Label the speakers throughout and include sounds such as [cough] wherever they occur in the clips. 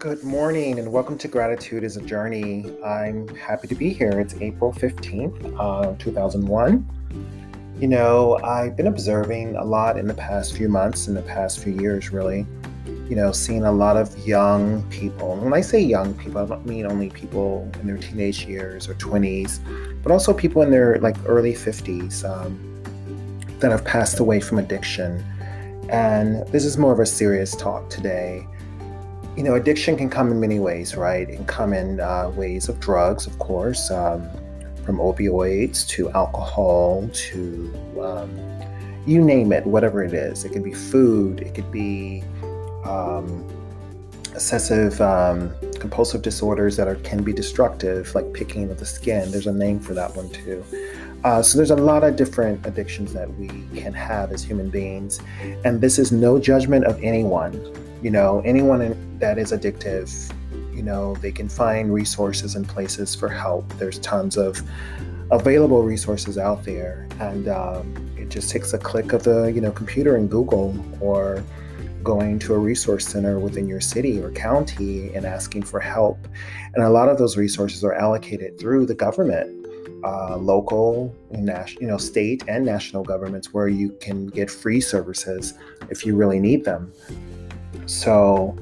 Speaker 1: Good morning and welcome to Gratitude is a Journey. I'm happy to be here. It's April 15th, uh, 2001. You know, I've been observing a lot in the past few months, in the past few years, really. You know, seeing a lot of young people. when I say young people, I don't mean only people in their teenage years or 20s, but also people in their like early 50s um, that have passed away from addiction. And this is more of a serious talk today you know, addiction can come in many ways, right? It can come in uh, ways of drugs, of course, um, from opioids to alcohol to um, you name it, whatever it is. It could be food, it could be um, obsessive um, compulsive disorders that are, can be destructive, like picking of the skin. There's a name for that one too. Uh, so there's a lot of different addictions that we can have as human beings, and this is no judgment of anyone you know anyone that is addictive you know they can find resources and places for help there's tons of available resources out there and um, it just takes a click of the you know computer in google or going to a resource center within your city or county and asking for help and a lot of those resources are allocated through the government uh, local, national, you know, state and national governments where you can get free services if you really need them. So,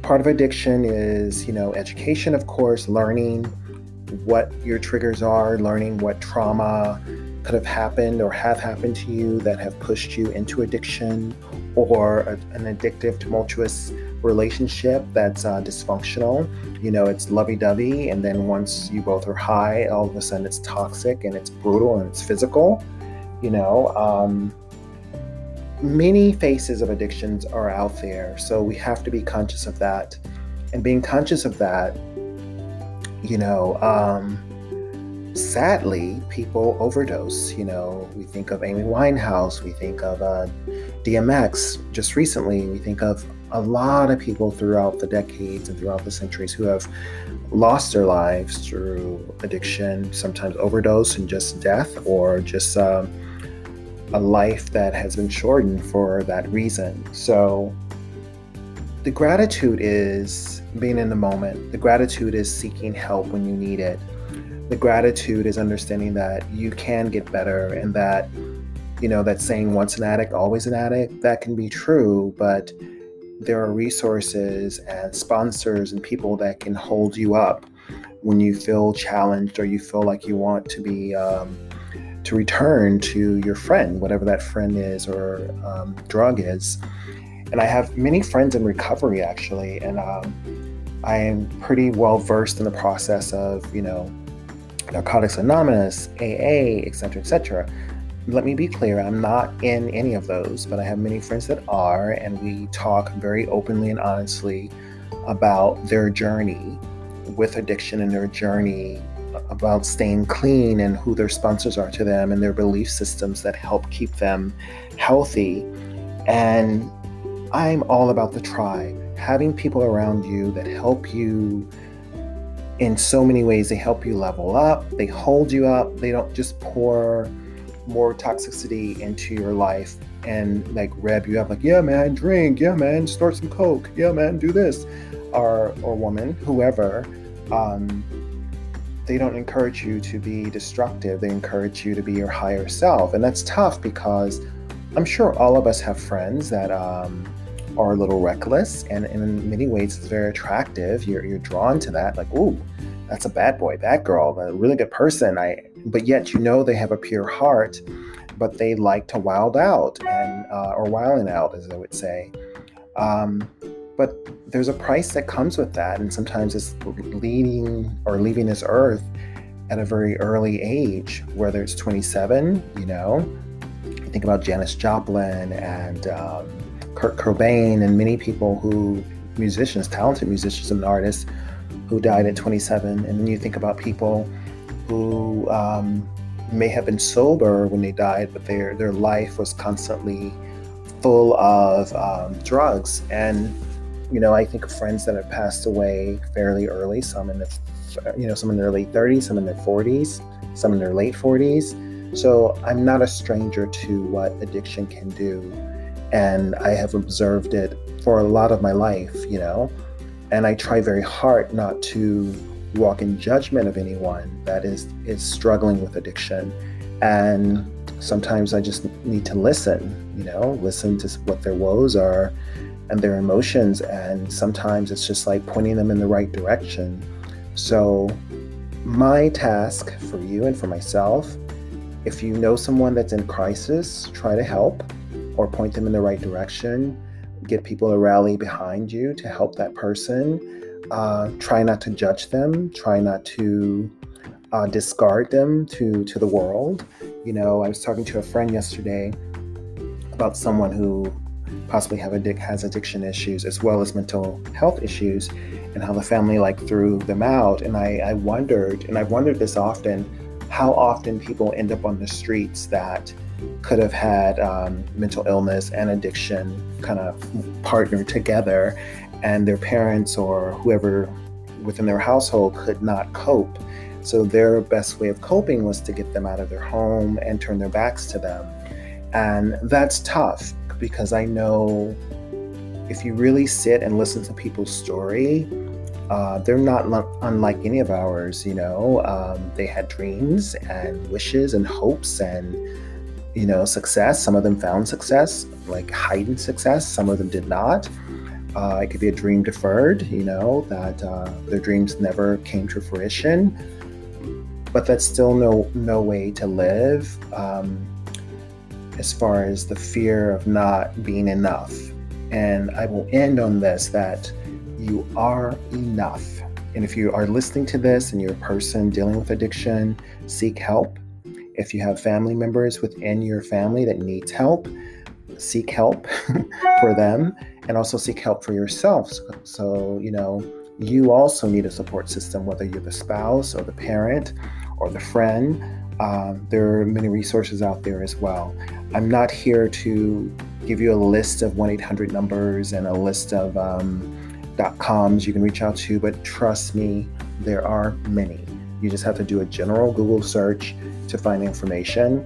Speaker 1: part of addiction is, you know, education, of course, learning what your triggers are, learning what trauma could have happened or have happened to you that have pushed you into addiction or a, an addictive, tumultuous relationship that's uh, dysfunctional. You know, it's lovey dovey, and then once you both are high, all of a sudden it's toxic and it's brutal and it's physical. You know, um, many faces of addictions are out there, so we have to be conscious of that. And being conscious of that, you know, um, sadly, people overdose. You know, we think of Amy Winehouse, we think of uh, DMX just recently, we think of a lot of people throughout the decades and throughout the centuries who have lost their lives through addiction, sometimes overdose and just death, or just. Um, a life that has been shortened for that reason. So the gratitude is being in the moment. The gratitude is seeking help when you need it. The gratitude is understanding that you can get better and that, you know, that saying once an addict, always an addict, that can be true, but there are resources and sponsors and people that can hold you up when you feel challenged or you feel like you want to be um, to return to your friend, whatever that friend is or um, drug is. And I have many friends in recovery actually, and um, I am pretty well versed in the process of, you know, Narcotics Anonymous, AA, etc., etc. Let me be clear, I'm not in any of those, but I have many friends that are, and we talk very openly and honestly about their journey with addiction and their journey about staying clean and who their sponsors are to them and their belief systems that help keep them healthy. And I'm all about the tribe, having people around you that help you in so many ways. They help you level up, they hold you up, they don't just pour more toxicity into your life and like rev you up like yeah man drink. Yeah man snort some coke. Yeah man do this. Or or woman whoever um, they don't encourage you to be destructive. They encourage you to be your higher self. And that's tough because I'm sure all of us have friends that um, are a little reckless. And, and, in many ways, it's very attractive. You're, you're drawn to that. Like, ooh, that's a bad boy, bad girl, a really good person. I, but yet you know they have a pure heart, but they like to wild out and uh, or wilding out, as I would say. Um, but there's a price that comes with that, and sometimes it's leading or leaving this earth at a very early age, whether it's 27, you know. You think about Janis Joplin and um, Kurt Cobain and many people who, musicians, talented musicians and artists who died at 27. And then you think about people who um, may have been sober when they died, but their, their life was constantly full of um, drugs. And you know, I think of friends that have passed away fairly early, some in the, you know, some in their late 30s, some in their 40s, some in their late 40s. So I'm not a stranger to what addiction can do. And I have observed it for a lot of my life, you know. And I try very hard not to walk in judgment of anyone that is is struggling with addiction. And sometimes I just need to listen, you know, listen to what their woes are and their emotions. And sometimes it's just like pointing them in the right direction. So, my task for you and for myself if you know someone that's in crisis, try to help or point them in the right direction. Get people to rally behind you to help that person. Uh, try not to judge them. Try not to uh, discard them to to the world. You know, I was talking to a friend yesterday about someone who possibly have addic- has addiction issues as well as mental health issues, and how the family like threw them out. And I, I wondered, and I've wondered this often, how often people end up on the streets that could have had um, mental illness and addiction kind of partnered together, and their parents or whoever within their household could not cope. So their best way of coping was to get them out of their home and turn their backs to them. And that's tough because I know if you really sit and listen to people's story, uh, they're not unlike any of ours. You know, um, they had dreams and wishes and hopes and you know success. Some of them found success, like heightened success. Some of them did not. Uh, it could be a dream deferred. You know that uh, their dreams never came to fruition, but that's still no no way to live. Um, as far as the fear of not being enough. And I will end on this that you are enough. And if you are listening to this and you're a person dealing with addiction, seek help. If you have family members within your family that needs help, seek help [laughs] for them and also seek help for yourself. So, so, you know, you also need a support system, whether you're the spouse or the parent or the friend. Um, there are many resources out there as well. I'm not here to give you a list of 1 800 numbers and a list of um, coms you can reach out to, but trust me, there are many. You just have to do a general Google search to find information.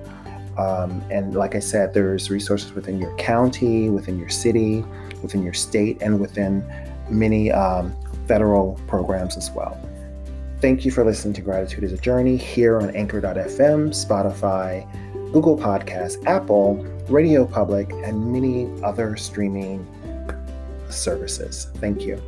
Speaker 1: Um, and like I said, there's resources within your county, within your city, within your state, and within many um, federal programs as well. Thank you for listening to Gratitude is a Journey here on Anchor.fm, Spotify, Google Podcasts, Apple, Radio Public, and many other streaming services. Thank you.